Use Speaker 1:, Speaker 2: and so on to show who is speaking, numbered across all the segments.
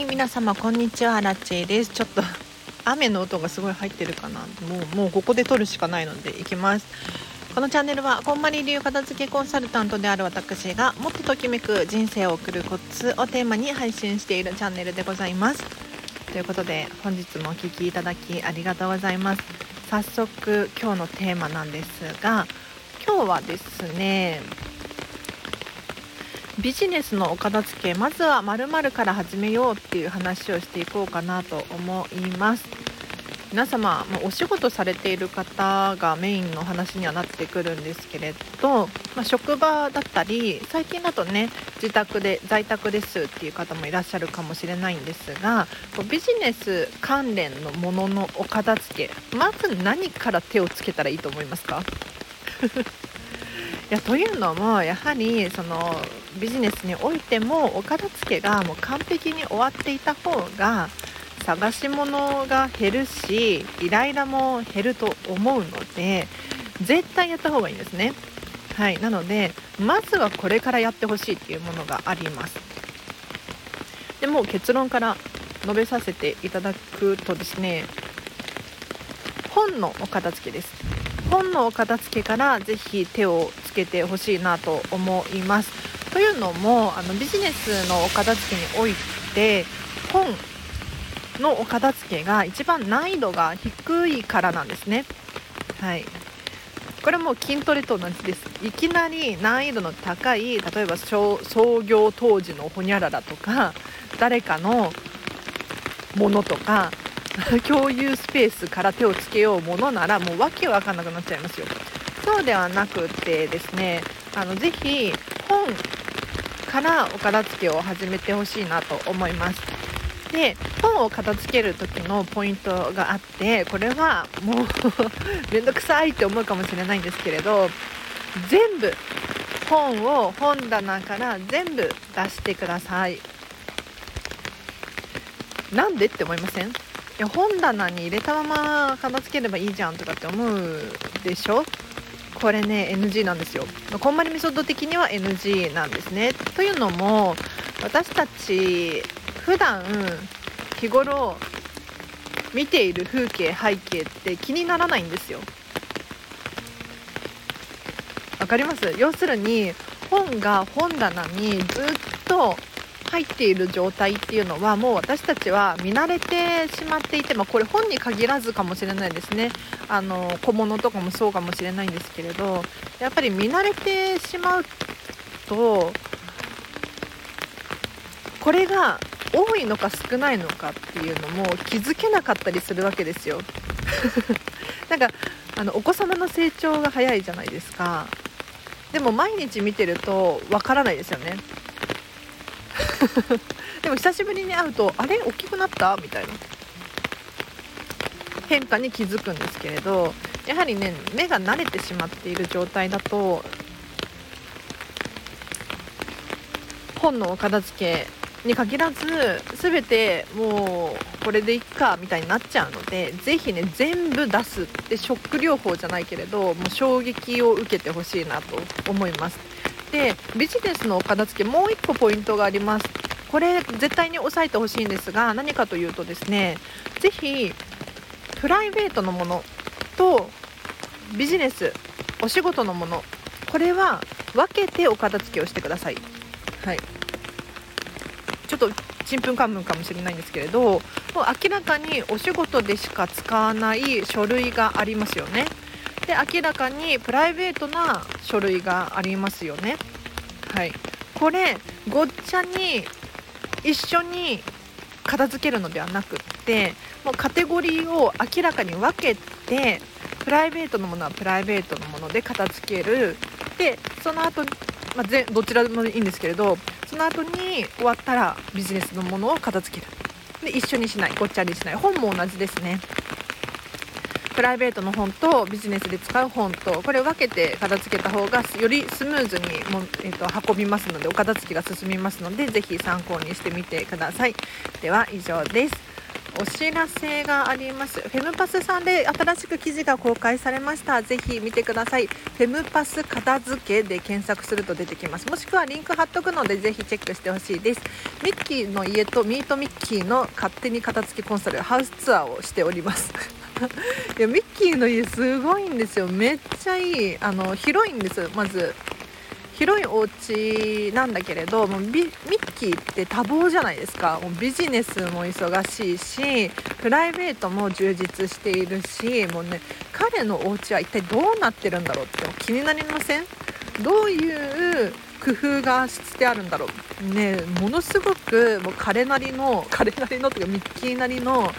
Speaker 1: はい皆様こんにちはラッチェです。ちょっと 雨の音がすごい入ってるかな。もうもうここで撮るしかないので行きます。このチャンネルはこんまり流片付けコンサルタントである私がもっとときめく人生を送るコツをテーマに配信しているチャンネルでございます。ということで本日もお聴きいただきありがとうございます。早速今日のテーマなんですが今日はですねビジネスのお片付けまずは〇〇から始めようっていう話をしていこうかなと思います。皆様お仕事されている方がメインの話にはなってくるんですけれど、まあ、職場だったり最近だとね自宅で在宅ですっていう方もいらっしゃるかもしれないんですがビジネス関連のもののお片付けまず何から手をつけたらいいと思いますか？いやというのもやはりそのビジネスにおいてもお片付けがもう完璧に終わっていた方が探し物が減るしイライラも減ると思うので絶対やった方がいいんですね。はいなのでまずはこれからやってほしいっていうものがあります。でも結論から述べさせていただくとですね本のお片付けです。本のお片付けからぜひ手をつけてほしいなと思います。というのもあのビジネスのお片付けにおいて本のお片付けが一番難易度が低いからなんですね。はいこれも筋トレと同じですいきなり難易度の高い例えば創業当時のほにゃららとか誰かのものとか 共有スペースから手をつけようものならもうわけわかんなくなっちゃいますよ。そうではなくてですねあのぜひ本からお片付けを始めてほしいなと思います。で本を片付ける時のポイントがあってこれはもう めんどくさいって思うかもしれないんですけれど全部本を本棚から全部出してください。なんでって思いません？や本棚に入れたまま片付ければいいじゃんとかって思うでしょ？これね NG なんですよ。こんまりメソッド的には NG なんですね。というのも私たち普段日頃見ている風景背景って気にならないんですよ。わかります？要するに本が本棚にずっと入っている状態っていうのはもう私たちは見慣れてしまっていて、ま、これ本に限らずかもしれないですね。あの小物とかもそうかもしれないんですけれどやっぱり見慣れてしまうとこれが多いのか少ないのかっていうのも気づけなかったりするわけですよ。なんかあのお子様の成長が早いじゃないですか。でも毎日見てるとわからないですよね。でも久しぶりに会うとあれ？大きくなった？みたいな。変化に気づくんですけれどやはりね目が慣れてしまっている状態だと本のお片付けに限らず全てもうこれでいっかみたいになっちゃうのでぜひね全部出すってショック療法じゃないけれどもう衝撃を受けてほしいなと思います。でビジネスの片付けもう1個ポイントがあります。これ絶対に押さえてほしいんですが何かというとですねぜひプライベートのものとビジネスお仕事のものこれは分けてお片付けをしてください。はい。ちょっとちんぷんかんぷんかもしれないんですけれどもう明らかにお仕事でしか使わない書類がありますよね。で明らかにプライベートな書類がありますよね。はい。これごっちゃに一緒に片付けるのではなくってもうカテゴリーを明らかに分けてプライベートのものはプライベートのもので片付ける。でその後、まあ、ぜどちらでもいいんですけれどその後に終わったらビジネスのものを片付ける。で一緒にしない。ごっちゃにしない。本も同じですね。プライベートの本とビジネスで使う本とこれを分けて片付けた方がよりスムーズにも、えーと、運びますのでお片付けが進みますのでぜひ参考にしてみてください。では以上です。お知らせがあります。フェムパスさんで新しく記事が公開されました。ぜひ見てください。フェムパス片付けで検索すると出てきます。もしくはリンク貼っとくのでぜひチェックしてほしいです。ミッキーの家とミートミッキーの勝手に片付けコンサルハウスツアーをしております。いやミッキーの家すごいんですよ。めっちゃいい。あの広いんですまず広いお家なんだけれどもうミッキーって多忙じゃないですか。もうビジネスも忙しいしプライベートも充実しているしもうね彼のお家は一体どうなってるんだろうって気になりません？どういう工夫がしてあるんだろう？ねものすごくもう彼なりの彼なりのというかミッキーなりの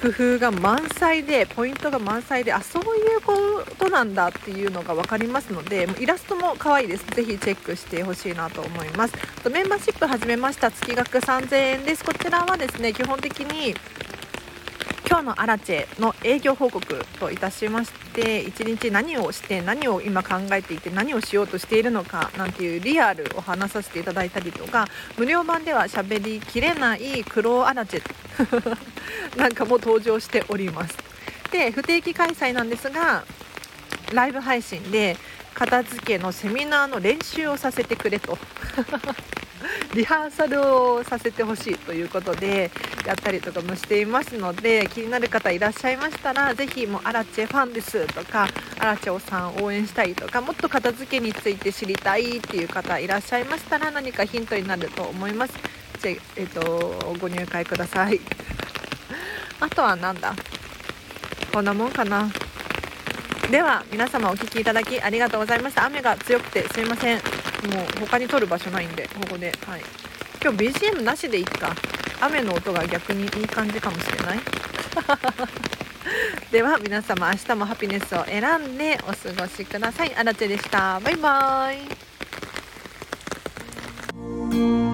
Speaker 1: 工夫が満載でポイントが満載であそういうことなんだっていうのが分かりますのでイラストも可愛いです。ぜひチェックしてほしいなと思いますメンバーシップ始めました月額3000円ですこちらはですね基本的に今日のアラチェの営業報告といたしまして1日何をして何を今考えていて何をしようとしているのかなんていうリアルを話させていただいたりとか無料版では喋りきれない苦労アラチェ なんかも登場しております。で不定期開催なんですがライブ配信で片付けのセミナーの練習をさせてくれと。リハーサルをさせてほしいということでやったりとかもしていますので気になる方いらっしゃいましたらぜひもうアラチェファンですとかアラチェオさん応援したいとかもっと片付けについて知りたいっていう方いらっしゃいましたら何かヒントになると思います。じゃえっ、とご入会ください。あとはなんだ？こんなもんかな。では皆様お聴きいただきありがとうございました。雨が強くてすいません。もう他に撮る場所ないんでここで。はい。今日 BGM なしでいっか。雨の音が逆にいい感じかもしれない。では皆様明日もハピネスを選んでお過ごしください。あらちでした。バイバーイ。